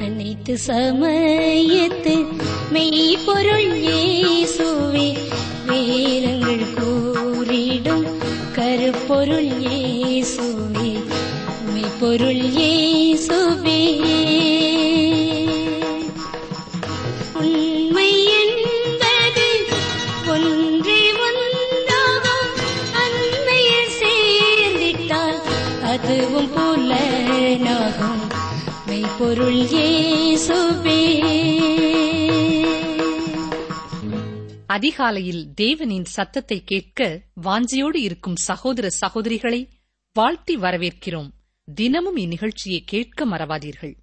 அனைத்து சமயத்து மெய்ப்பொருள் அதிகாலையில் தேவனின் சத்தத்தை கேட்க வாஞ்சியோடு இருக்கும் சகோதர சகோதரிகளை வாழ்த்தி வரவேற்கிறோம். தினமும் இந்நிகழ்ச்சியை கேட்க மறவாதீர்கள்.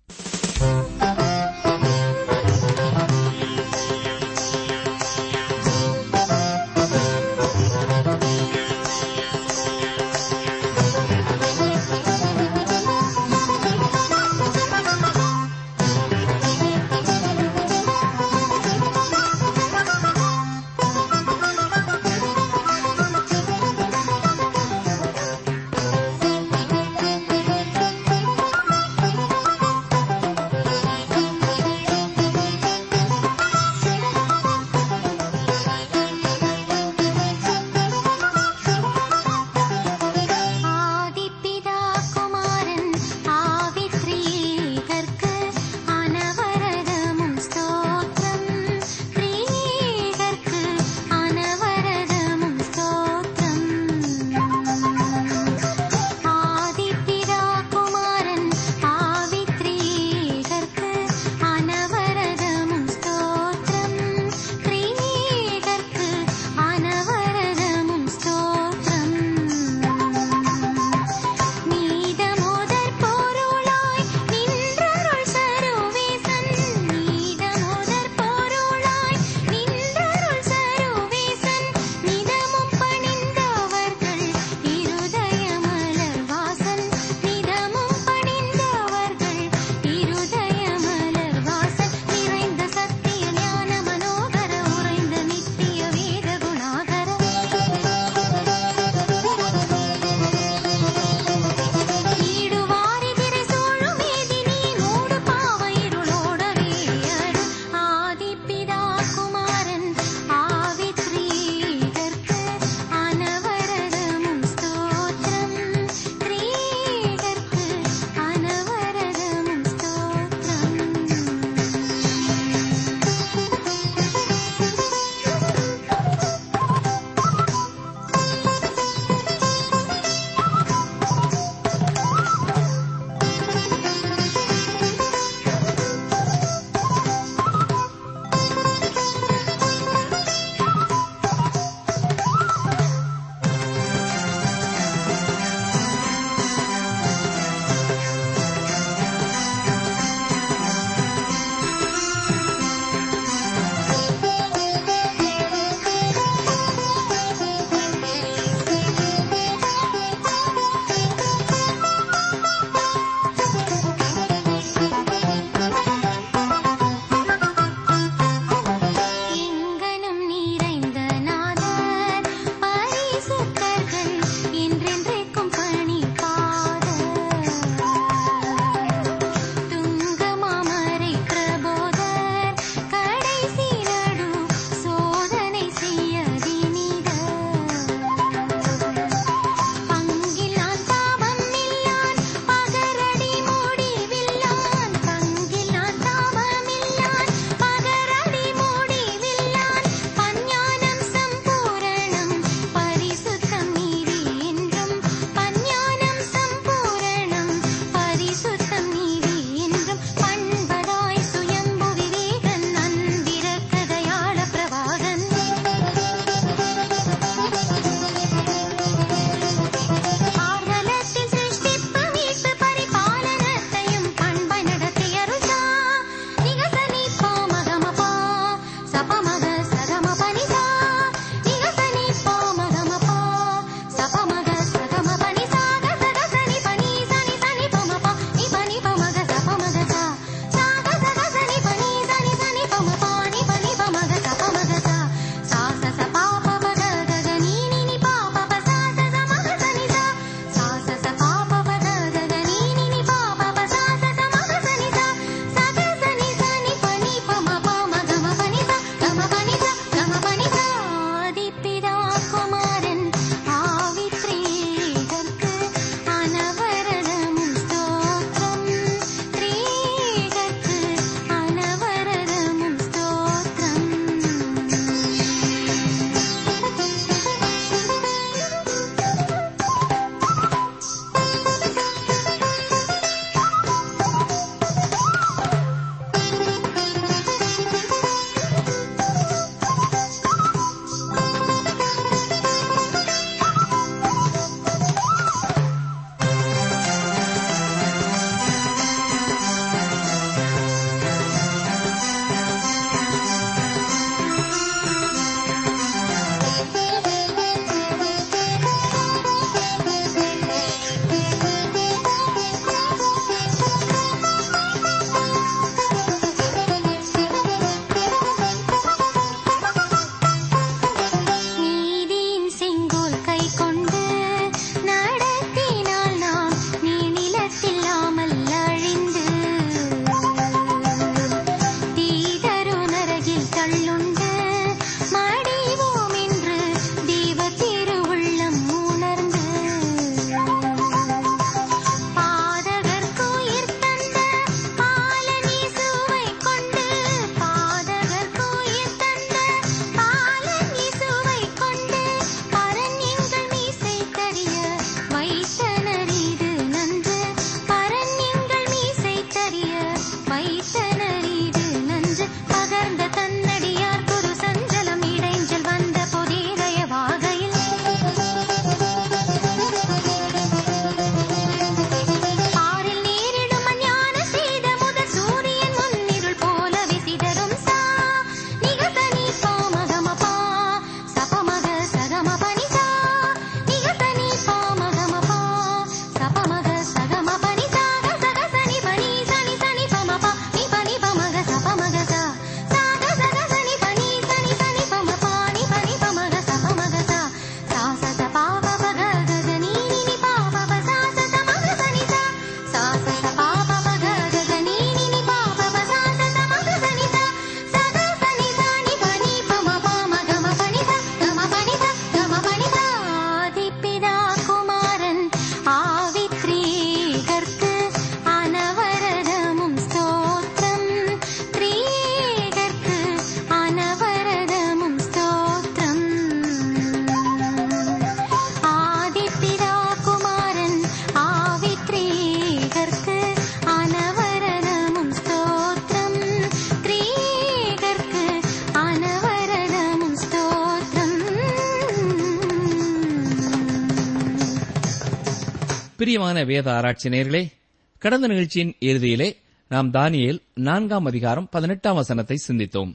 பிரியமான வேத ஆராய்ச்சி நேர்களே கடந்த நிகழ்ச்சியின் இறுதியிலே நாம் தானியல் நான்காம் அதிகாரம் பதினெட்டாம் வசனத்தை சிந்தித்தோம்.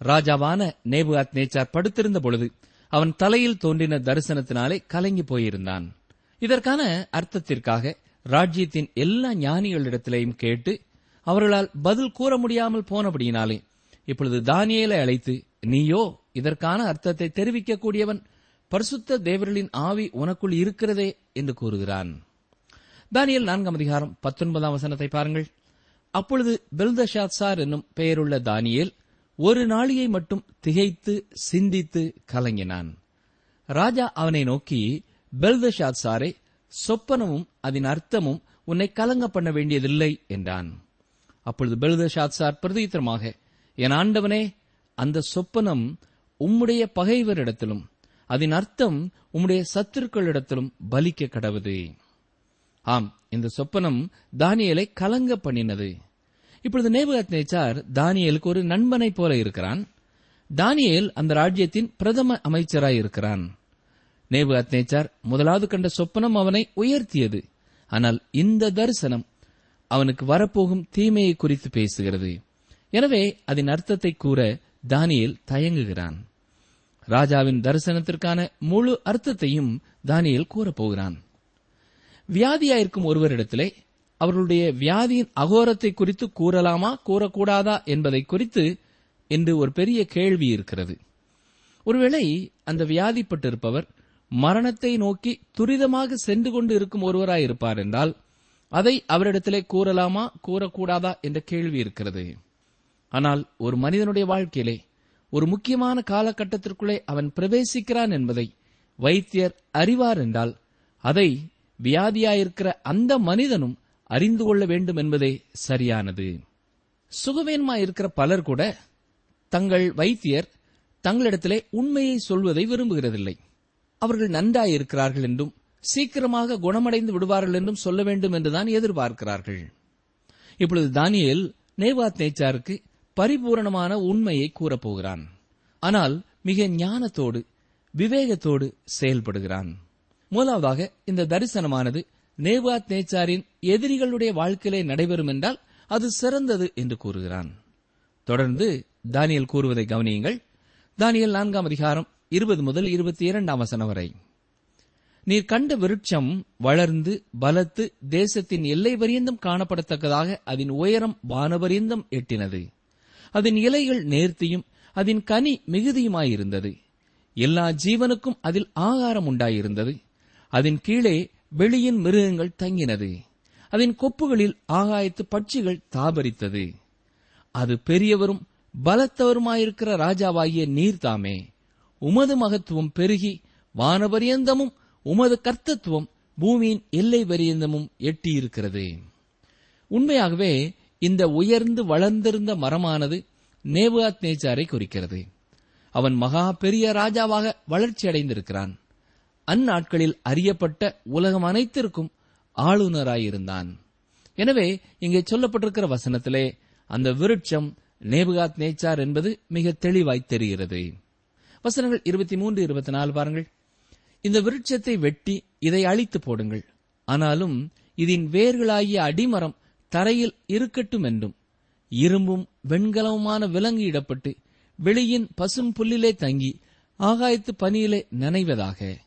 ராஜாவான நேபுகாத் நேச்சார் படுத்திருந்த பொழுது அவன் தலையில் தோன்றின தரிசனத்தினாலே கலங்கி போயிருந்தான். இதற்கான அர்த்தத்திற்காக ராஜ்யத்தின் எல்லா ஞானிகளிடத்திலேயும் கேட்டு அவர்களால் பதில் கூற முடியாமல் போனபடியினாலே இப்பொழுது தானியேலை அழைத்து நீயோ இதற்கான அர்த்தத்தை தெரிவிக்கக்கூடியவன் பரிசுத்த தேவர்களின் ஆவி உனக்குள் இருக்கிறதே என்று கூறுகிறான். தானியல் நான்காம் அதிகாரம் பத்தொன்பதாம் வசனத்தை பாருங்கள். அப்பொழுது பெல்தஷாத்சார் என்னும் பெயருள்ள தானியேல் ஒரு நாளியை மட்டும் திகைத்து சிந்தித்து கலங்கினான். ராஜா அவனை நோக்கி பெல்தஷாத்சாரே சொப்பனமும் அதன் அர்த்தமும் உன்னை கலங்க பண்ண வேண்டியதில்லை என்றான். அப்பொழுது பெல்தஷாத்சார் பிரதித்திரமாக என் ஆண்டவனே அந்த சொப்பனம் உம்முடைய பகைவரிடத்திலும் அதன் அர்த்தம் உம்முடைய சத்துருக்களிடத்திலும் பலிக்க கடவுது. ஆம் இந்த சொப்பனம் தானியலை கலங்க பண்ணினது. இப்பொழுது நேபுகாத் நேச்சார் தானியலுக்கு ஒரு நண்பனைப் போல இருக்கிறான். தானியேல் அந்த ராஜ்யத்தின் பிரதம அமைச்சராய் இருக்கிறான். நேபுகாத் நேச்சார் முதலாவது கண்ட சொப்பனம் அவனை உயர்த்தியது. ஆனால் இந்த தரிசனம் அவனுக்கு வரப்போகும் தீமையை குறித்து பேசுகிறது. எனவே அதன் அர்த்தத்தை கூற தானியல் தயங்குகிறான். ராஜாவின் தரிசனத்திற்கான முழு அர்த்தத்தையும் தானியல் கூறப்போகிறான். வியாதியாயிருக்கும் ஒருவரிடத்திலே அவர்களுடைய வியாதியின் அகோரத்தை குறித்து கூறலாமா கூறக்கூடாதா என்பதை குறித்து என்று ஒரு பெரிய கேள்வி இருக்கிறது. ஒருவேளை அந்த வியாதிப்பட்டிருப்பவர் மரணத்தை நோக்கி துரிதமாக சென்று கொண்டு இருக்கும் ஒருவராயிருப்பார் என்றால் அதை அவரிடத்திலே கூறலாமா கூறக்கூடாதா என்ற கேள்வி இருக்கிறது. ஆனால் ஒரு மனிதனுடைய வாழ்க்கையிலே ஒரு முக்கியமான காலகட்டத்திற்குள்ளே அவன் பிரவேசிக்கிறான் என்பதை வைத்தியர் அறிவார் என்றால் அதை வியாதியாயிருக்கிற அந்த மனிதனும் அறிந்து கொள்ள வேண்டும் என்பதே சரியானது. சுகவேன்மாயிருக்கிற பலர் கூட தங்கள் வைத்தியர் தங்களிடத்திலே உண்மையை சொல்வதை விரும்புகிறதில்லை. அவர்கள் நன்றாயிருக்கிறார்கள் என்றும் சீக்கிரமாக குணமடைந்து விடுவார்கள் என்றும் சொல்ல வேண்டும் என்றுதான் எதிர்பார்க்கிறார்கள். இப்பொழுது தானியல் நேவாத் நேச்சாருக்கு பரிபூரணமான உண்மையை கூறப்போகிறான். ஆனால் மிக ஞானத்தோடு விவேகத்தோடு செயல்படுகிறான். முதலாவதாக இந்த தரிசனமானது நேவாத் நேச்சாரின் எதிரிகளுடைய வாழ்க்கையிலே நடைபெறும் என்றால் அது சிறந்தது என்று கூறுகிறான். தொடர்ந்து தானியல் கூறுவதை கவனியுங்கள். தானியல் நான்காம் அதிகாரம் இருபது முதல் இருபத்தி இரண்டாம் வசனம் வரை. நீர் கண்ட விருட்சம் வளர்ந்து பலத்து தேசத்தின் எல்லை பரியந்தம் காணப்படத்தக்கதாக அதன் உயரம் வானபரியந்தம் எட்டினது. அதன் இலைகள் நேர்த்தியும் அதன் கனி மிகுதியுமாயிருந்தது. எல்லா ஜீவனுக்கும் அதில் ஆகாரம் உண்டாயிருந்தது. அதன் கீழே வெளியின் மிருகங்கள் தங்கினது. அதன் கொப்புகளில் ஆகாயத்து பட்சிகள் தாபரித்தது. அது பெரியவரும் பலத்தவருமாயிருக்கிற ராஜாவாகிய நீர்தாமே. உமது மகத்துவம் பெருகி வானபரியந்தமும் உமது கர்த்தத்துவம் பூமியின் எல்லை பரியந்தமும் எட்டியிருக்கிறது. உண்மையாகவே இந்த உயர்ந்து வளர்ந்திருந்த மரமானது நேபுகாத் நேச்சாரை குறிக்கிறது. அவன் மகா பெரிய ராஜாவாக வளர்ச்சி அடைந்திருக்கிறான் அந்நாட்களில் அறியப்பட்ட உலகம் அனைத்திற்கும் ஆளுநராயிருந்தான். எனவே இங்கே சொல்லப்பட்டிருக்கிற வசனத்திலே அந்த விருட்சம் நேபுகாத் நேச்சார் என்பது மிக தெளிவாய் தெரிகிறது. வசனங்கள் இருபத்தி மூன்று இருபத்தி நாலு பாருங்கள். இந்த விருட்சத்தை வெட்டி இதை அழித்து போடுங்கள். ஆனாலும் இதன் வேர்களாகிய அடிமரம் தரையில் இருக்கட்டும் என்றும் இரும்பும் வெண்கலவுமான விலங்கு இடப்பட்டு வெளியின் பசும் புல்லிலே தங்கி ஆகாயத்து பனியிலே நனைவதாக.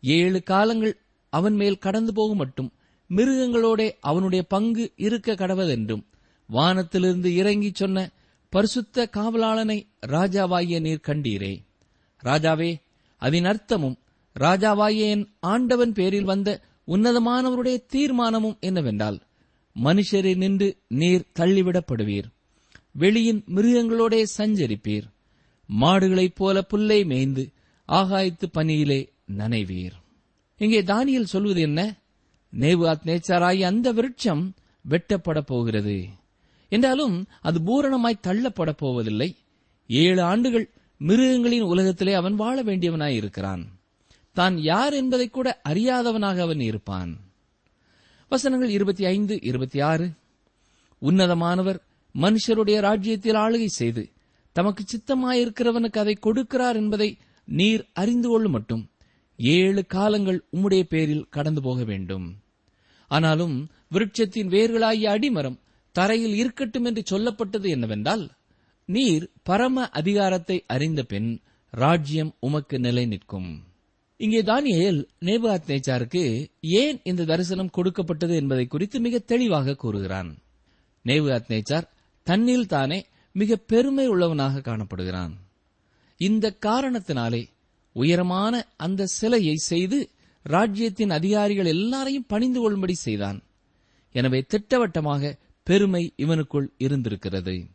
ஏழு காலங்கள் அவன் மேல் கடந்து போகும் மட்டும் மிருகங்களோட அவனுடைய பங்கு இருக்க கடவதென்றும் வானத்திலிருந்து இறங்கி சொன்ன பரிசுத்த காவலாளனை ராஜாவாகிய நீர் கண்டீரே. ராஜாவே அதன் அர்த்தமும் ராஜாவாகிய என் ஆண்டவன் பேரில் வந்த உன்னதமானவருடைய தீர்மானமும் என்னவென்றால் மனுஷரை நின்று நீர் தள்ளிவிடப்படுவீர். வெளியின் மிருகங்களோடே சஞ்சரிப்பீர். மாடுகளைப் போல புல்லை மேய்ந்து ஆகாயத்து பனியிலே நனைவீர். இங்கே தானியல் சொல்வது என்ன? நேவாத் நேச்சாராய் அந்த விருட்சம் வெட்டப்பட போகிறது. என்றாலும் அது பூரணமாய் தள்ளப்பட போவதில்லை. ஏழு ஆண்டுகள் மிருகங்களின் உலகத்திலே அவன் வாழ வேண்டியவனாய் இருக்கிறான். தான் யார் என்பதை கூட அறியாதவனாக அவன் இருப்பான். வசனங்கள் இருபத்தி ஐந்து இருபத்தி ஆறு. உன்னதமானவர் மனுஷருடைய ராஜ்யத்தில் ஆளுகை செய்து தமக்கு சித்தமாயிருக்கிறவனுக்கு அதை கொடுக்கிறார் என்பதை நீர் அறிந்து கொள்ளும் மட்டும். ஏழு காலங்கள் உம்முடைய பேரில் கடந்து போக வேண்டும். ஆனாலும் விருட்சத்தின் வேர்களாகிய அடிமரம் தரையில் இருக்கட்டும் என்று சொல்லப்பட்டது என்னவென்றால் நீர் பரம அதிகாரத்தை அறிந்த பின் ராஜ்யம் உமக்கு நிலை நிற்கும் இங்கே தானியல் நேபாத் நேச்சாருக்கு ஏன் இந்த தரிசனம் கொடுக்கப்பட்டது என்பதை குறித்து மிக தெளிவாக கூறுகிறான். நேபாத் நேச்சார் தன்னில் தானே மிக பெருமை உள்ளவனாக காணப்படுகிறான். இந்த காரணத்தினாலே உயரமான அந்த சிலையை செய்து ராஜ்யத்தின் அதிகாரிகள் எல்லாரையும் பணிந்து கொள்ளும்படி செய்தான். எனவே திட்டவட்டமாக பெருமை இவனுக்குள் இருந்திருக்கிறது.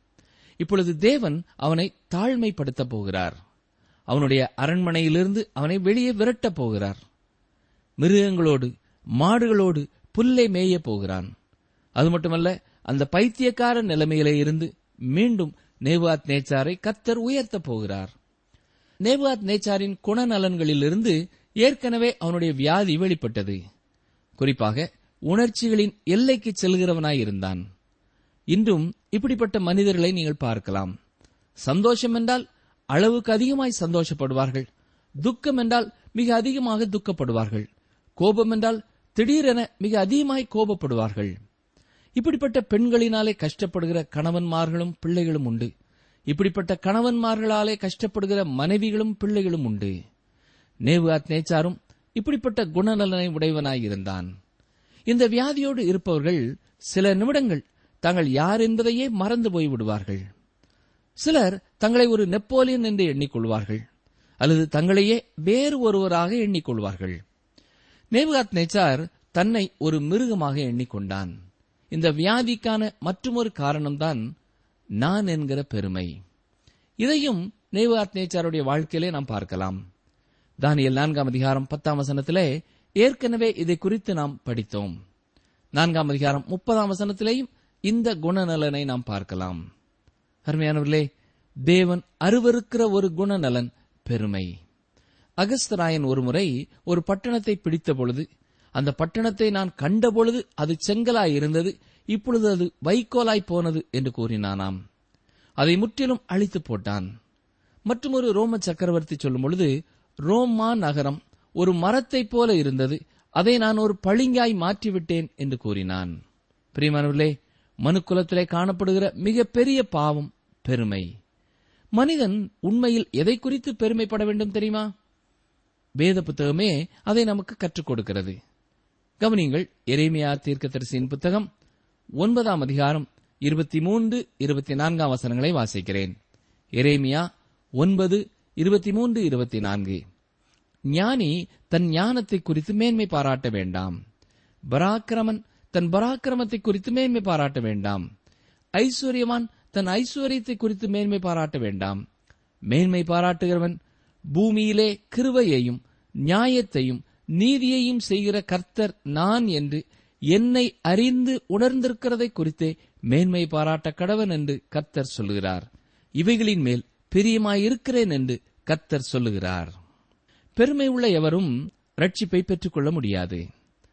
இப்பொழுது தேவன் அவனை தாழ்மைப்படுத்தப் போகிறார். அவனுடைய அரண்மனையிலிருந்து அவனை வெளியே விரட்டப் போகிறார். மிருகங்களோடு மாடுகளோடு புல்லை மேயப் போகிறான். அது மட்டுமல்ல அந்த பைத்தியக்கார நிலைமையிலே இருந்து மீண்டும் நேவாத் நேச்சாரை கத்தர் உயர்த்தப் போகிறார். நேபாத் நேச்சாரின் குணநலன்களிலிருந்து ஏற்கனவே அவனுடைய வியாதி வெளிப்பட்டது. குறிப்பாக உணர்ச்சிகளின் எல்லைக்கு செல்கிறவனாயிருந்தான் இன்றும் இப்படிப்பட்ட மனிதர்களை நீங்கள் பார்க்கலாம். சந்தோஷம் என்றால் அளவுக்கு அதிகமாய் சந்தோஷப்படுவார்கள். துக்கம் என்றால் மிக அதிகமாக துக்கப்படுவார்கள். கோபம் என்றால் திடீரென மிக அதிகமாய் கோபப்படுவார்கள். இப்படிப்பட்ட பெண்களினாலே கஷ்டப்படுகிற கணவன்மார்களும் பிள்ளைகளும் உண்டு. இப்படிப்பட்ட கணவன்மார்களாலே கஷ்டப்படுகிற மனைவிகளும் பிள்ளைகளும் உண்டு. நேவுகாத் நேச்சாரும் இப்படிப்பட்ட குணநலனை உடையவனாயிருந்தான். இந்த வியாதியோடு இருப்பவர்கள் சில நிமிடங்கள் தாங்கள் யார் என்பதையே மறந்து போய் விடுவார்கள் சிலர் தங்களை ஒரு நெப்போலியன் என்று எண்ணிக்கொள்வார்கள் அல்லது தங்களையே வேறு ஒருவராக எண்ணிக்கொள்வார்கள். நேவுகாத் நேச்சார் தன்னை ஒரு மிருகமாக எண்ணிக்கொண்டான். இந்த வியாதிக்கான மற்றொரு காரணம்தான் நான் என்கிற பெருமை. இதையும் நேபுகாத் நேச்சாருடைய வாழ்க்கையிலே நாம் பார்க்கலாம். தானியல் நான்காம் அதிகாரம் பத்தாம் வசனத்திலே ஏற்கனவே இதை குறித்து நாம் படித்தோம். நான்காம் அதிகாரம் முப்பதாம் வசனத்திலேயும் இந்த குணநலனை நாம் பார்க்கலாம். அருமையானவர்களே தேவன் அருவருக்கிற ஒரு குணநலன் பெருமை. அகஸ்தராயன் ஒருமுறை ஒரு பட்டணத்தை பிடித்த பொழுது அந்த பட்டணத்தை நான் கண்டபொழுது அது செங்கலாய் இருந்தது. இப்பொழுது அது வைக்கோலாய் போனது என்று கூறினானாம். அதை முற்றிலும் அழித்து போட்டான். மற்றும் ஒரு ரோம சக்கரவர்த்தி சொல்லும் பொழுது ரோமா நகரம் ஒரு மரத்தைப் போல இருந்தது. அதை நான் ஒரு பளிங்காய் மாற்றிவிட்டேன் என்று கூறினான். பிரியமானவர்களே மனுக்குலத்திலே காணப்படுகிற மிகப்பெரிய பாவம் பெருமை. மனிதன் உண்மையில் எதை குறித்து பெருமைப்பட வேண்டும் தெரியுமா? வேத புத்தகமே அதை நமக்கு கற்றுக் கொடுக்கிறது. கவனிங்கள் எரேமியா தீர்க்கதரிசியின் புத்தகம் ஒன்பதாம் அதிகாரம் இருபத்தி மூன்று இருபத்தி நான்காம் வசனங்களை வாசிக்கிறேன். எரேமியா ஒன்பது இருபத்தி மூன்று இருபத்தி நான்கு ஞானி தன் ஞானத்தை குறித்து மேன்மை பாராட்ட வேண்டாம். பராக்கிரமன் தன் பராக்கிரமத்தை குறித்து மேன்மை பாராட்ட வேண்டாம். ஐஸ்வர்யவான் தன் ஐஸ்வர்யத்தை குறித்து மேன்மை பாராட்ட வேண்டாம். மேன்மை பாராட்டுகிறவன் பூமியிலே கிருவையையும் நியாயத்தையும் நீதியையும் செய்கிற கர்த்தர் நான் என்று என்னை அறிந்து உணர்ந்திருக்கிறதை குறித்தே மேன்மை பாராட்ட கடவன் என்று கர்த்தர் சொல்லுகிறார். இவைகளின் மேல் பிரியமாயிருக்கிறேன் என்று கர்த்தர் சொல்லுகிறார். பெருமை உள்ள எவரும் ரட்சிப்பை பெற்றுக்கொள்ள முடியாது.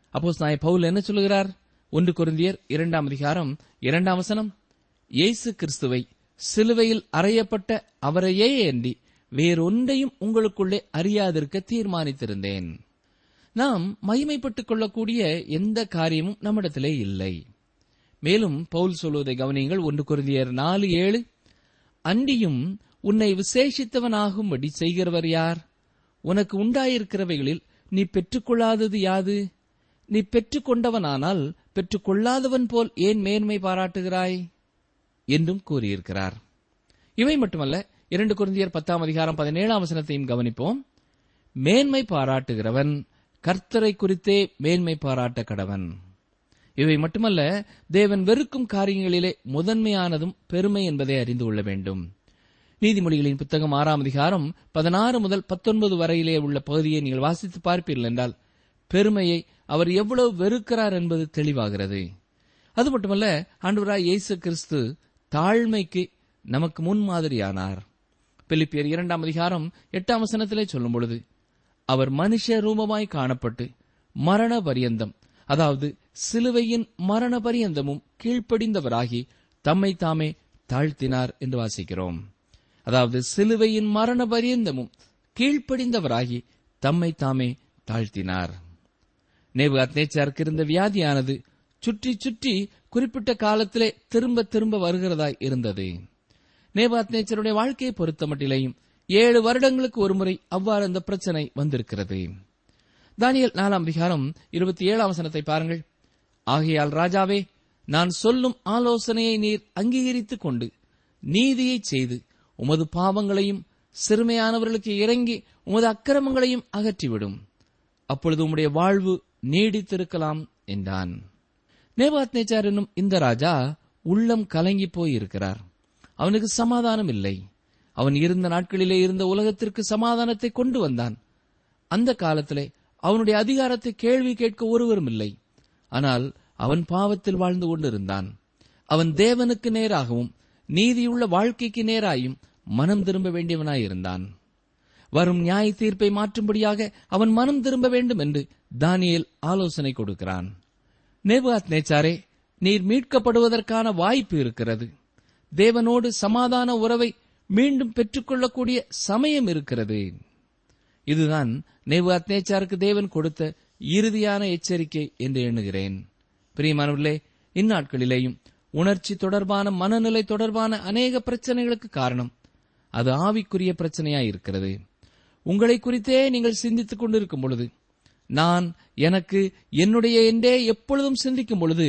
அப்போ நாய் பவுல் என்ன சொல்லுகிறார்? ஒன்று குருந்தியர் இரண்டாம் அதிகாரம் இரண்டாம் வசனம் இயேசு கிறிஸ்துவை சிலுவையில் அறையப்பட்ட அவரையே ஏந்தி வேறொன்றையும் உங்களுக்குள்ளே அறியாதிருக்க தீர்மானித்திருந்தேன். நாம் மகிமைப்பட்டுக் கொள்ளக்கூடிய எந்த காரியமும் நம்மிடத்திலே இல்லை. மேலும் பவுல் சொல்வதை கவனியுங்கள். ஒன்று குருந்தியர் நாலு ஏழு. அன்றியும் உன்னை விசேஷித்தவனாகும்படி செய்கிறவர் யார்? உனக்கு உண்டாயிருக்கிறவைகளில் நீ பெற்றுக்கொள்ளாதது யாது? நீ பெற்றுக்கொண்டவனானால் பெற்றுக்கொள்ளாதவன் போல் ஏன் மேன்மை பாராட்டுகிறாய்? என்றும் கூறியிருக்கிறார். இவை மட்டுமல்ல இரண்டு குருந்தியர் பத்தாம் அதிகாரம் பதினேழாம் வசனத்தையும் கவனிப்போம். மேன்மை பாராட்டுகிறவன் கர்த்தரை குறித்தே மேன்மை பாராட்ட கடவன். இவை மட்டுமல்ல தேவன் வெறுக்கும் காரியங்களிலே முதன்மையானதும் பெருமை என்பதை அறிந்து கொள்ள வேண்டும். நீதிமொழிகளின் புத்தகம் ஆறாம் அதிகாரம் பதினாறு முதல் பத்தொன்பது வரையிலே உள்ள பகுதியை நீங்கள் வாசித்து பார்ப்பீர்கள் என்றால் பெருமையை அவர் எவ்வளவு வெறுக்கிறார் என்பது தெளிவாகிறது. அது மட்டுமல்ல ஆண்டவராய் இயேசு கிறிஸ்து தாழ்மைக்கு நமக்கு முன்மாதிரியானார். பிலிப்பியர் இரண்டாம் அதிகாரம் எட்டாம் வசனத்திலே சொல்லும் பொழுது அவர் மனுஷ ரூபமாய் காணப்பட்டு மரண பரியந்தம் அதாவது சிலுவையின் மரண பரியந்தமும் கீழ்ப்படிந்தவராகி தம்மை தாமே தாழ்த்தினார் என்று வாசிக்கிறோம். அதாவது சிலுவையின் மரண பரியந்தமும் கீழ்ப்படிந்தவராகி தம்மை தாமே தாழ்த்தினார். நேபுகாத் நேச்சாருக்கு இருந்த வியாதியானது சுற்றி சுற்றி குறிப்பிட்ட காலத்திலே திரும்ப திரும்ப வருகிறதாய் இருந்தது. நேபாத் அத்னேச்சருடைய வாழ்க்கையை பொறுத்தமட்டிலையும் ஏழு வருடங்களுக்கு ஒருமுறை அவ்வாறு அந்த பிரச்சனை வந்திருக்கிறது. தானியல் நாலாம் அதிகாரம் இருபத்தி ஏழாம் வசனத்தை பாருங்கள். ஆகையால் ராஜாவே நான் சொல்லும் ஆலோசனையை நீர் அங்கீகரித்துக் கொண்டு நீதியை செய்து உமது பாவங்களையும் சிறுமையானவர்களுக்கு இறங்கி உமது அக்கிரமங்களையும் அகற்றிவிடும். அப்பொழுது உம்முடைய வாழ்வு நீடித்திருக்கலாம் என்றான். நேபாத் நேச்சார் என்னும் இந்த ராஜா உள்ளம் கலங்கி போயிருக்கிறார். அவனுக்கு சமாதானம் இல்லை அவன் இருந்த நாட்களிலே இருந்த உலகத்திற்கு சமாதானத்தை கொண்டு வந்தான். அந்த காலத்திலே அவனுடைய அதிகாரத்தை கேள்வி கேட்க ஒருவரும் இல்லை. ஆனால் அவன் பாவத்தில் வாழ்ந்து கொண்டிருந்தான். அவன் தேவனுக்கு நேராகவும் நீதியுள்ள வாழ்க்கைக்கு நேராயும் மனம் திரும்ப வேண்டியவனாயிருந்தான். வரும் நியாய தீர்ப்பை மாற்றும்படியாக அவன் மனம் திரும்ப வேண்டும் என்று தானியல் ஆலோசனை கொடுக்கிறான். நேபாத் நேச்சாரே நீர் மீட்கப்படுவதற்கான வாய்ப்பு இருக்கிறது. தேவனோடு சமாதான உறவை மீண்டும் பெற்றுக்கொள்ளக்கூடிய சமயம் இருக்கிறது. இதுதான் நேவு அத்னேச்சாருக்கு தேவன் கொடுத்த இறுதியான எச்சரிக்கை என்று எண்ணுகிறேன். பிரியமானவர்களே இந்நாட்களிலேயும் உணர்ச்சி தொடர்பான மனநிலை தொடர்பான அநேக பிரச்சனைகளுக்கு காரணம் அது ஆவிக்குரிய பிரச்சனையாயிருக்கிறது உங்களை குறித்தே நீங்கள் சிந்தித்துக் கொண்டிருக்கும் பொழுது நான் எனக்கு என்னுடைய என்றே எப்பொழுதும் சிந்திக்கும் பொழுது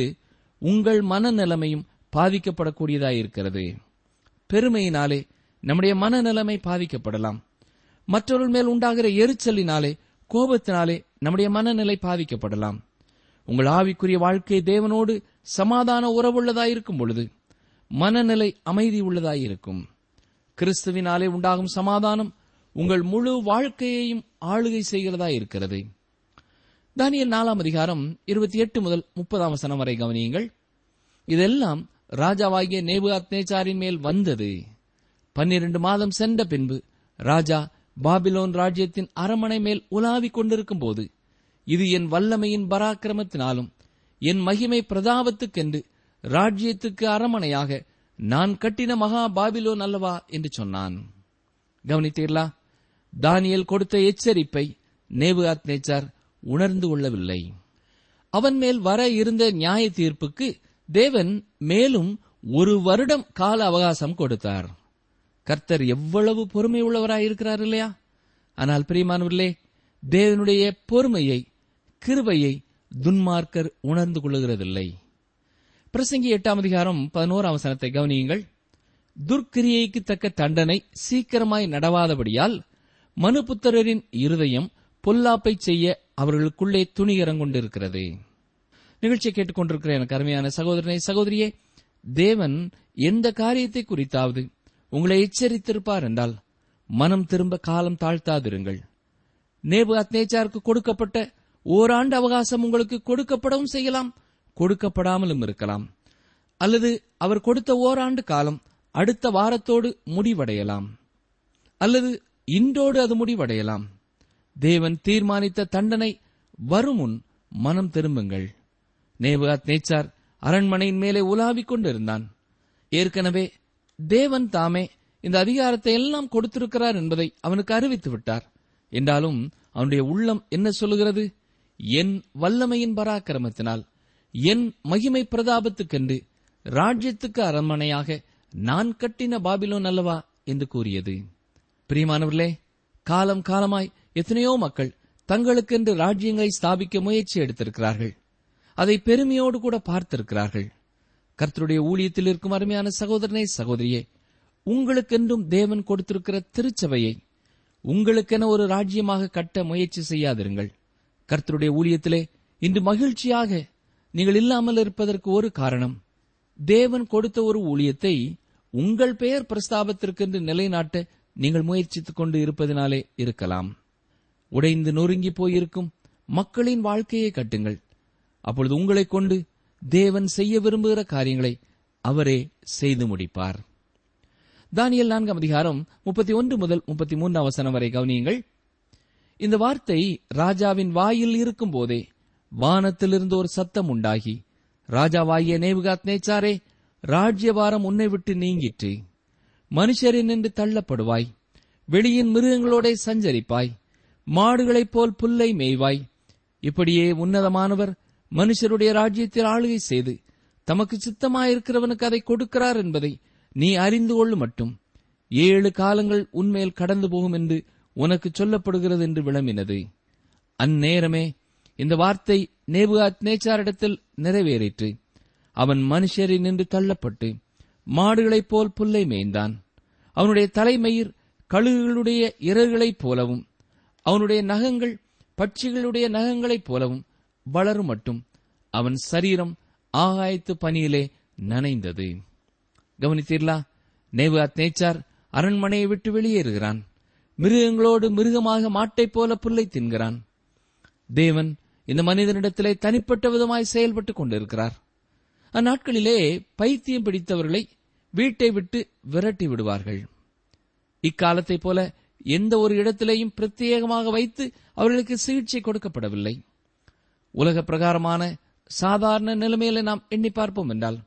உங்கள் மனநிலைமையும் பாதிக்கப்படக்கூடியதாயிருக்கிறது பெருமையினாலே நம்முடைய மனநிலைமை பாதிக்கப்படலாம். மற்றவர்கள் மேல் உண்டாகிற எரிச்சலினாலே கோபத்தினாலே நம்முடைய மனநிலை பாதிக்கப்படலாம். உங்கள் ஆவிக்குரிய வாழ்க்கை தேவனோடு சமாதான உறவுள்ளதாயிருக்கும் பொழுது மனநிலை அமைதி உள்ளதாயிருக்கும் கிறிஸ்துவினாலே உண்டாகும் சமாதானம் உங்கள் முழு வாழ்க்கையையும் ஆளுகை செய்கிறதா இருக்கிறது. தானியல் நாலாம் அதிகாரம் இருபத்தி எட்டு முதல் முப்பதாம் வசனம் வரை கவனியுங்கள். இதெல்லாம் ராஜாவாகிய நேபுகாத் நேச்சாரின் மேல் வந்தது. பன்னிரண்டு மாதம் சென்ற பின்பு ராஜா பாபிலோன் ராஜ்யத்தின் அரமனை மேல் உலாவிக் கொண்டிருக்கும் போது இது என் வல்லமையின் பராக்கிரமத்தினாலும் என் மகிமை பிரதாபத்துக்கென்று ராஜ்யத்துக்கு அரமனையாக நான் கட்டின மகா பாபிலோன் அல்லவா என்று சொன்னான். கவனித்தீர்களா? தானியல் கொடுத்த எச்சரிப்பை நேவு நேச்சார் உணர்ந்து கொள்ளவில்லை. அவன் மேல் வர இருந்த நியாய தீர்ப்புக்கு தேவன் மேலும் ஒரு வருடம் கால அவகாசம் கொடுத்தார். கர்த்தர் எவ்வளவு பொறுமை உள்ளவராயிருக்கிறார் இல்லையா? ஆனால் பிரியமானவர்களே தேவனுடைய பொறுமையை கிருபையை துன்மார்க்கர் உணர்ந்து கொள்ளுகிறதில்லை. பிரசங்கி எட்டாம் அதிகாரம் பதினோராம் வசனத்தை கவனியுங்கள். துர்க்கிரியைக்கு தக்க தண்டனை சீக்கிரமாய் நடவாதபடியால் மனுபுத்திரரின் இருதயம் பொல்லாப்பை செய்ய அவர்களுக்குள்ளே துணிகரங்கொண்டிருக்கிறது நிகழ்ச்சியை கேட்டுக்கொண்டிருக்கிற எனக்கு அருமையான சகோதரனை சகோதரியே தேவன் எந்த காரியத்தை குறித்தாவது உங்களை எச்சரித்திருப்பார் என்றால் மனம் திரும்ப காலம் தாழ்த்தாதிருங்கள். நேபு நேச்சாருக்கு கொடுக்கப்பட்ட ஓராண்டு அவகாசம் உங்களுக்கு கொடுக்கப்படவும் செய்யலாம் கொடுக்கப்படாமலும் இருக்கலாம். அல்லது அவர் கொடுத்த ஓராண்டு காலம் அடுத்த வாரத்தோடு முடிவடையலாம். அல்லது இன்றோடு அது முடிவடையலாம். தேவன் தீர்மானித்த தண்டனை வரும் முன் மனம் திரும்புங்கள். நேபுகாத் நேச்சார் அரண்மனையின் மேலே உலாவிக் கொண்டிருந்தான். ஏற்கனவே தேவன் தாமே இந்த அதிகாரத்தை எல்லாம் கொடுத்திருக்கிறார் என்பதை அவனுக்கு அறிவித்து விட்டார் என்றாலும் அவனுடைய உள்ளம் என்ன சொல்லுகிறது? என் வல்லமையின் பராக்கிரமத்தினால் என் மகிமை பிரதாபத்துக்கென்று ராஜ்யத்துக்கு அரண்மனையாக நான் கட்டின பாபிலோன் அல்லவா? என்று கூறியது. பிரியமானவர்களே காலம் காலமாய் எத்தனையோ மக்கள் தங்களுக்கென்று ராஜ்யங்களை ஸ்தாபிக்க முயற்சி எடுத்திருக்கிறார்கள். அதை பெருமையோடு கூட பார்த்திருக்கிறார்கள். கர்த்தருடைய ஊழியத்தில் இருக்கும் அருமையான சகோதரனே சகோதரியே உங்களுக்கென்றும் தேவன் கொடுத்திருக்கிற திருச்சபையை உங்களுக்கென ஒரு ராஜ்யமாக கட்ட முயற்சி செய்யாதிருங்கள். கர்த்தருடைய ஊழியத்திலே இன்று மகிழ்ச்சியாக நீங்கள் இல்லாமல் இருப்பதற்கு ஒரு காரணம் தேவன் கொடுத்த ஒரு ஊழியத்தை உங்கள் பெயர் பிரஸ்தாபத்திற்கென்று நிலைநாட்ட நீங்கள் முயற்சித்துக் கொண்டு இருப்பதினாலே இருக்கலாம். உடைந்து நொறுங்கி போயிருக்கும் மக்களின் வாழ்க்கையை கட்டுங்கள். அப்பொழுது உங்களைக் கொண்டு தேவன் செய்ய விரும்புகிற காரியங்களை அவரே செய்து முடிப்பார். தானியல் நான்காம் அதிகாரம் முப்பத்தி ஒன்று முதல் முப்பத்தி மூன்றாம் வசனம் வரை கவனியுங்கள். இந்த வார்த்தை ராஜாவின் வாயில் இருக்கும் போதே வானத்திலிருந்து ஒரு சத்தம் உண்டாகி ராஜாவாகிய நேவுகாத் நேச்சாரே ராஜ்யபாரம் உன்னை விட்டு நீங்கிற்று. மனுஷரின் நின்று தள்ளப்படுவாய் வெளியின் மிருகங்களோட சஞ்சரிப்பாய் மாடுகளைப் போல் புல்லை மேய்வாய். இப்படியே உன்னதமானவர் மனுஷருடைய ராஜ்யத்தில் ஆளுகை செய்து தமக்கு சித்தமாயிருக்கிறவனுக்கு அதை கொடுக்கிறார் என்பதை நீ அறிந்து கொள்ளு மட்டும். ஏழு காலங்கள் உன்மேல் கடந்து போகும் என்று உனக்கு சொல்லப்படுகிறது என்று விளம்பினது. அந்நேரமே இந்த வார்த்தை நேபுகாத் நேச்சாரிடத்தில் நிறைவேறிற்று. அவன் மனுஷரை நின்று தள்ளப்பட்டு மாடுகளைப் போல் புல்லை மேய்ந்தான். அவனுடைய தலைமயிர் கழுகுகளுடைய இறகுகளைப் போலவும் அவனுடைய நகங்கள் பட்சிகளுடைய நகங்களைப் போலவும் வளரும் மட்டும் அவன் சரீரம் ஆகாயத்து பனியிலே நனைந்தது. கவனித்தீர்களா? நேபுகாத் நேச்சார் அரண்மனையை விட்டு வெளியேறுகிறான். மிருகங்களோடு மிருகமாக மாட்டைப் போல புல்லை தின்கிறான். தேவன் இந்த மனிதனிடத்திலே தனிப்பட்ட விதமாய் செயல்பட்டுக் கொண்டிருக்கிறார். அந்நாட்களிலே பைத்தியம் பிடித்தவர்களை வீட்டை விட்டு விரட்டி விடுவார்கள். இக்காலத்தைப் போல எந்த ஒரு இடத்திலேயும் பிரத்யேகமாக வைத்து அவர்களுக்கு சிகிச்சை கொடுக்கப்படவில்லை. உலக பிரகாரமான சாதாரண நிலைமையில நாம் எண்ணி பார்ப்போம் என்றால்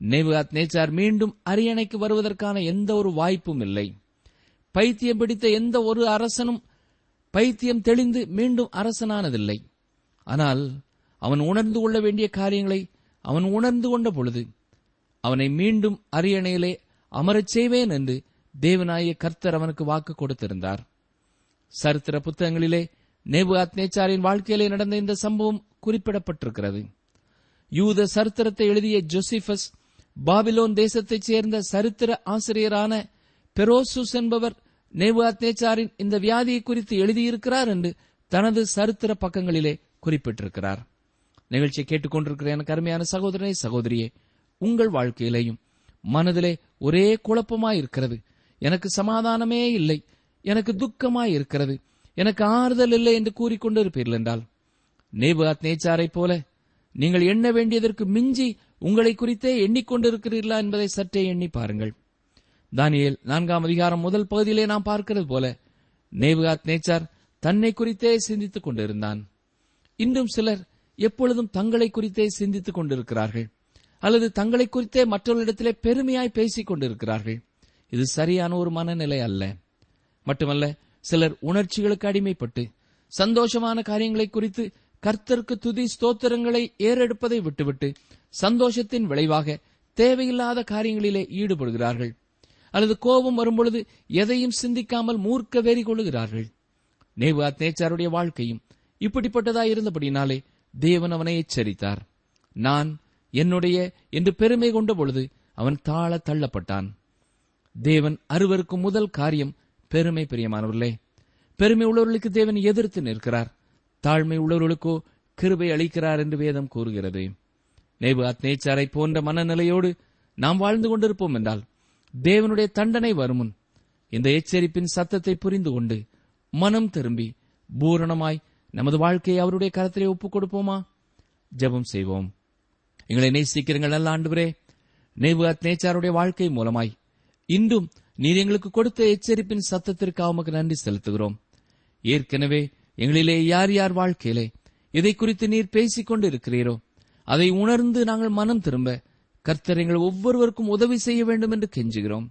நேபுகாத் நேச்சார் மீண்டும் அரியணைக்கு வருவதற்கான எந்த ஒரு வாய்ப்பும் இல்லை. பைத்தியம் பிடித்த எந்த ஒரு அரசனும் பைத்தியம் தெளிந்து மீண்டும் அரசனானதில்லை. ஆனால் அவன் உணர்ந்து கொள்ள வேண்டிய காரியங்களை அவன் உணர்ந்து கொண்ட பொழுது அவனை மீண்டும் அரியணையிலே அமரச் செய்வேன் என்று தேவனாய கர்த்தர் அவனுக்கு வாக்கு கொடுத்திருந்தார். சரித்திர புத்தகங்களிலே நேபு நேச்சாரின் வாழ்க்கையிலே நடந்த இந்த சம்பவம் குறிப்பிடப்பட்டிருக்கிறது. யூத சரித்திரத்தை எழுதிய ஜோசிபஸ் பாபிலோன் தேசத்தைச் சேர்ந்த சரித்திர ஆசிரியரான பெரோசுஸ் என்பவர் நேபுகாத் நேச்சாரின் இந்த வியாதியை குறித்து எழுதியிருக்கிறார் என்று தனது சரித்திர பக்கங்களிலே குறிப்பிட்டிருக்கிறார். நிகழ்ச்சியை கேட்டுக்கொண்டிருக்கிற எனக்கு அருமையான சகோதரனே சகோதரியே உங்கள் வாழ்க்கையிலேயும் மனதிலே ஒரே குழப்பமாயிருக்கிறது. எனக்கு சமாதானமே இல்லை. எனக்கு துக்கமாய் இருக்கிறது எனக்கு ஆறுதல் இல்லை என்று கூறிக்கொண்டிருப்பீர்கள் என்றால் நேபுகாத் நேச்சாரைப் போல நீங்கள் எண்ண வேண்டியதற்கு மிஞ்சி உங்களை குறித்தே எண்ணிக்கொண்டிருக்கிறீர்களா என்பதை சற்றே எண்ணி பாருங்கள். தானியல் நான்காம் அதிகாரம் முதல் பகுதியிலே நாம் பார்க்கிறது போல நேபுகாத் நேச்சார் தன்னை குறித்தே சிந்தித்துக் கொண்டிருந்தான். இன்றும் சிலர் எப்பொழுதும் தங்களை குறித்தே சிந்தித்துக் கொண்டிருக்கிறார்கள் அல்லது தங்களை குறித்தே மற்றவர்களிடத்திலே பெருமையாய் பேசிக் கொண்டிருக்கிறார்கள். இது சரியான ஒரு மனநிலை அல்ல. மட்டுமல்ல சிலர் உணர்ச்சிகளுக்கு அடிமைப்பட்டு சந்தோஷமான காரியங்களை குறித்து கர்த்தருக்கு துதி ஸ்தோத்திரங்களை ஏறெடுப்பதை விட்டுவிட்டு சந்தோஷத்தின் விளைவாக தேவையில்லாத காரியங்களிலே ஈடுபடுகிறார்கள். அல்லது கோபம் வரும்பொழுது எதையும் சிந்திக்காமல் மூர்க்க வெறி கொள்ளுகிறார்கள் நேவாத் நேச்சாருடைய வாழ்க்கையும் இப்படிப்பட்டதாய் இருந்தபடினாலே தேவன் அவனை எச்சரித்தார். நான் என்னுடைய என்று பெருமை கொண்ட பொழுது அவன் தாழ தள்ளப்பட்டான். தேவன் அறுவருக்கும் முதல் காரியம் பெருமை பிரியமானவர்களே பெருமை உள்ளவர்களுக்கு தேவன் எதிர்த்து நிற்கிறார். தாழ்மை உள்ளவர்களுக்கோ கிருபை அளிக்கிறார் என்று வேதம் கூறுகிறது. நேபு அத்னேச்சாரை போன்ற மனநிலையோடு நாம் வாழ்ந்து கொண்டிருப்போம் என்றால் தேவனுடைய தண்டனை வருமுன் இந்த எச்சரிப்பின் சத்தத்தை புரிந்து கொண்டு மனம் திரும்பி பூரணமாய் நமது வாழ்க்கையை அவருடைய கரத்திலே ஒப்புக் கொடுப்போமா? ஜெபம் செய்வோம். எங்களை நேசிக்கிறீங்கள் நல்ல ஆண்டுவரே நேபு நேச்சாருடைய வாழ்க்கை மூலமாய் இன்றும் நீர் எங்களுக்கு கொடுத்த எச்சரிப்பின் சத்தத்திற்காக உமக்கு நன்றி செலுத்துகிறோம். ஏற்கனவே எங்களிலே யார் யார் வாழ்க்கையிலே இதை குறித்து நீர் பேசிக் கொண்டு இருக்கிறீரோ அதை உணர்ந்து நாங்கள் மனம் திரும்ப கர்த்தர் எங்கள் ஒவ்வொருவருக்கும் உதவி செய்ய வேண்டும் என்று கெஞ்சுகிறோம்.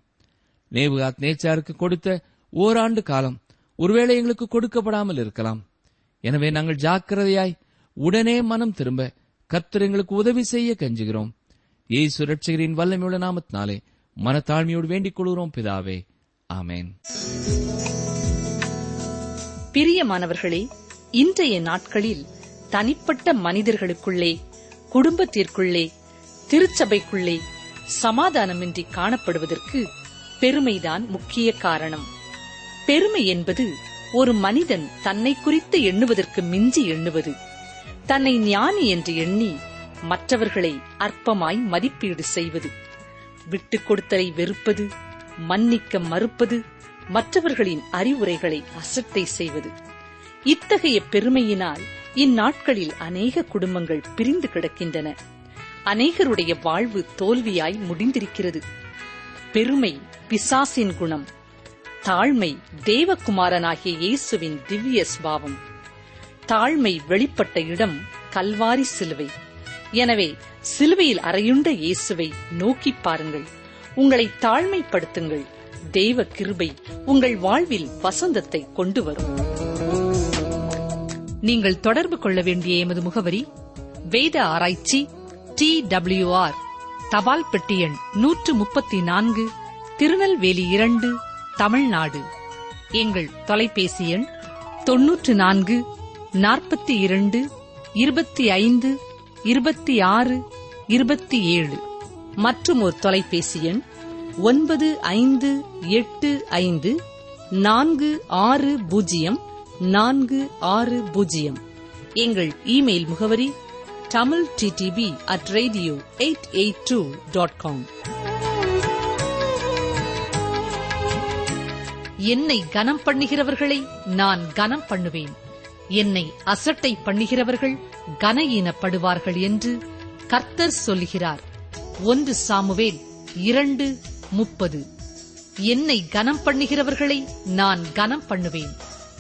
நேபுகாத் நேச்சாருக்கு கொடுத்த ஓராண்டு காலம் ஒருவேளை எங்களுக்கு கொடுக்கப்படாமல் இருக்கலாம். எனவே நாங்கள் ஜாக்கிரதையாய் உடனே மனம் திரும்ப கர்த்தர் எங்களுக்கு உதவி செய்ய கெஞ்சுகிறோம். ஏ சுரட்சிகரின் வல்லமையுள்ள நாமத்தினாலே மனத்தாழ்மையோடு வேண்டிக் கொள்கிறோம் பிதாவே. ஆமேன். பிரியமானவர்களே இன்றைய நாட்களில் தனிப்பட்ட மனிதர்களுக்குள்ளே குடும்பத்திற்குள்ளே திருச்சபைக்குள்ளே சமாதானமின்றி காணப்படுவதற்கு பெருமைதான் முக்கிய காரணம். பெருமை என்பது ஒரு மனிதன் தன்னை குறித்து எண்ணுவதற்கு மிஞ்சி எண்ணுவது. தன்னை ஞானி என்று எண்ணி மற்றவர்களை அற்பமாய் மதிப்பீடு செய்வது. விட்டுக் கொடுத்தலை வெறுப்பது மன்னிக்க மறுப்பது மற்றவர்களின் அறிவுரைகளை அசட்டை செய்வது. இத்தகைய பெருமையினால் இந்நாட்களில் அநேக குடும்பங்கள் பிரிந்து கிடக்கின்றன. அநேகருடைய வாழ்வு தோல்வியாய் முடிந்திருக்கிறது. பெருமை பிசாசின் குணம் தாழ்மை தேவகுமாரனாகிய இயேசுவின் திவ்ய ஸ்பாவம் தாழ்மை வெளிப்பட்ட இடம் கல்வாரி சிலுவை. எனவே சிலுவையில் அறையுண்ட இயேசுவை நோக்கிப் பாருங்கள். உங்களை தாழ்மைப்படுத்துங்கள். தெய்வ கிருபை உங்கள் வாழ்வில் வசந்தத்தை கொண்டு வரும். நீங்கள் தொடர்பு கொள்ள வேண்டிய எமது முகவரி வேத ஆராய்ச்சி டி டபிள்யூ ஆர் தபால் பெட்டி எண் நூற்று முப்பத்தி நான்கு திருநெல்வேலி இரண்டு தமிழ்நாடு. எங்கள் தொலைபேசி எண் தொன்னூற்று நான்கு நாற்பத்தி இரண்டு இருபத்தி ஐந்து இருபத்தி ஆறு இருபத்தி ஏழு. மற்றும் ஒரு தொலைபேசி எண் ஒன்பது ஐந்து எட்டு ஐந்து நான்கு ஆறு பூஜ்ஜியம் நான்கு ஆறு பூஜ்ஜியம். எங்கள் இமெயில் முகவரி Tamil DTP at radio eight eight two dot com என்னை கனம் பண்ணுகிறவர்களை நான் கனம் பண்ணுவேன். என்னை அசட்டை பண்ணுகிறவர்கள் கனஈனப்படுவார்கள் என்று கர்த்தர் சொல்லுகிறார். ஒன்று சாமுவேல் இரண்டு முப்பது. என்னை கனம் பண்ணுகிறவர்களை நான் கனம் பண்ணுவேன்.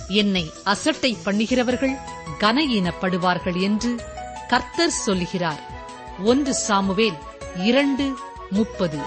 என்னை அசட்டை பண்ணுகிறவர்கள் கனஈனப்படுவார்கள் என்று கர்த்தர் சொல்லுகிறார். ஒன்று சாமுவேல் இரண்டு முப்பது.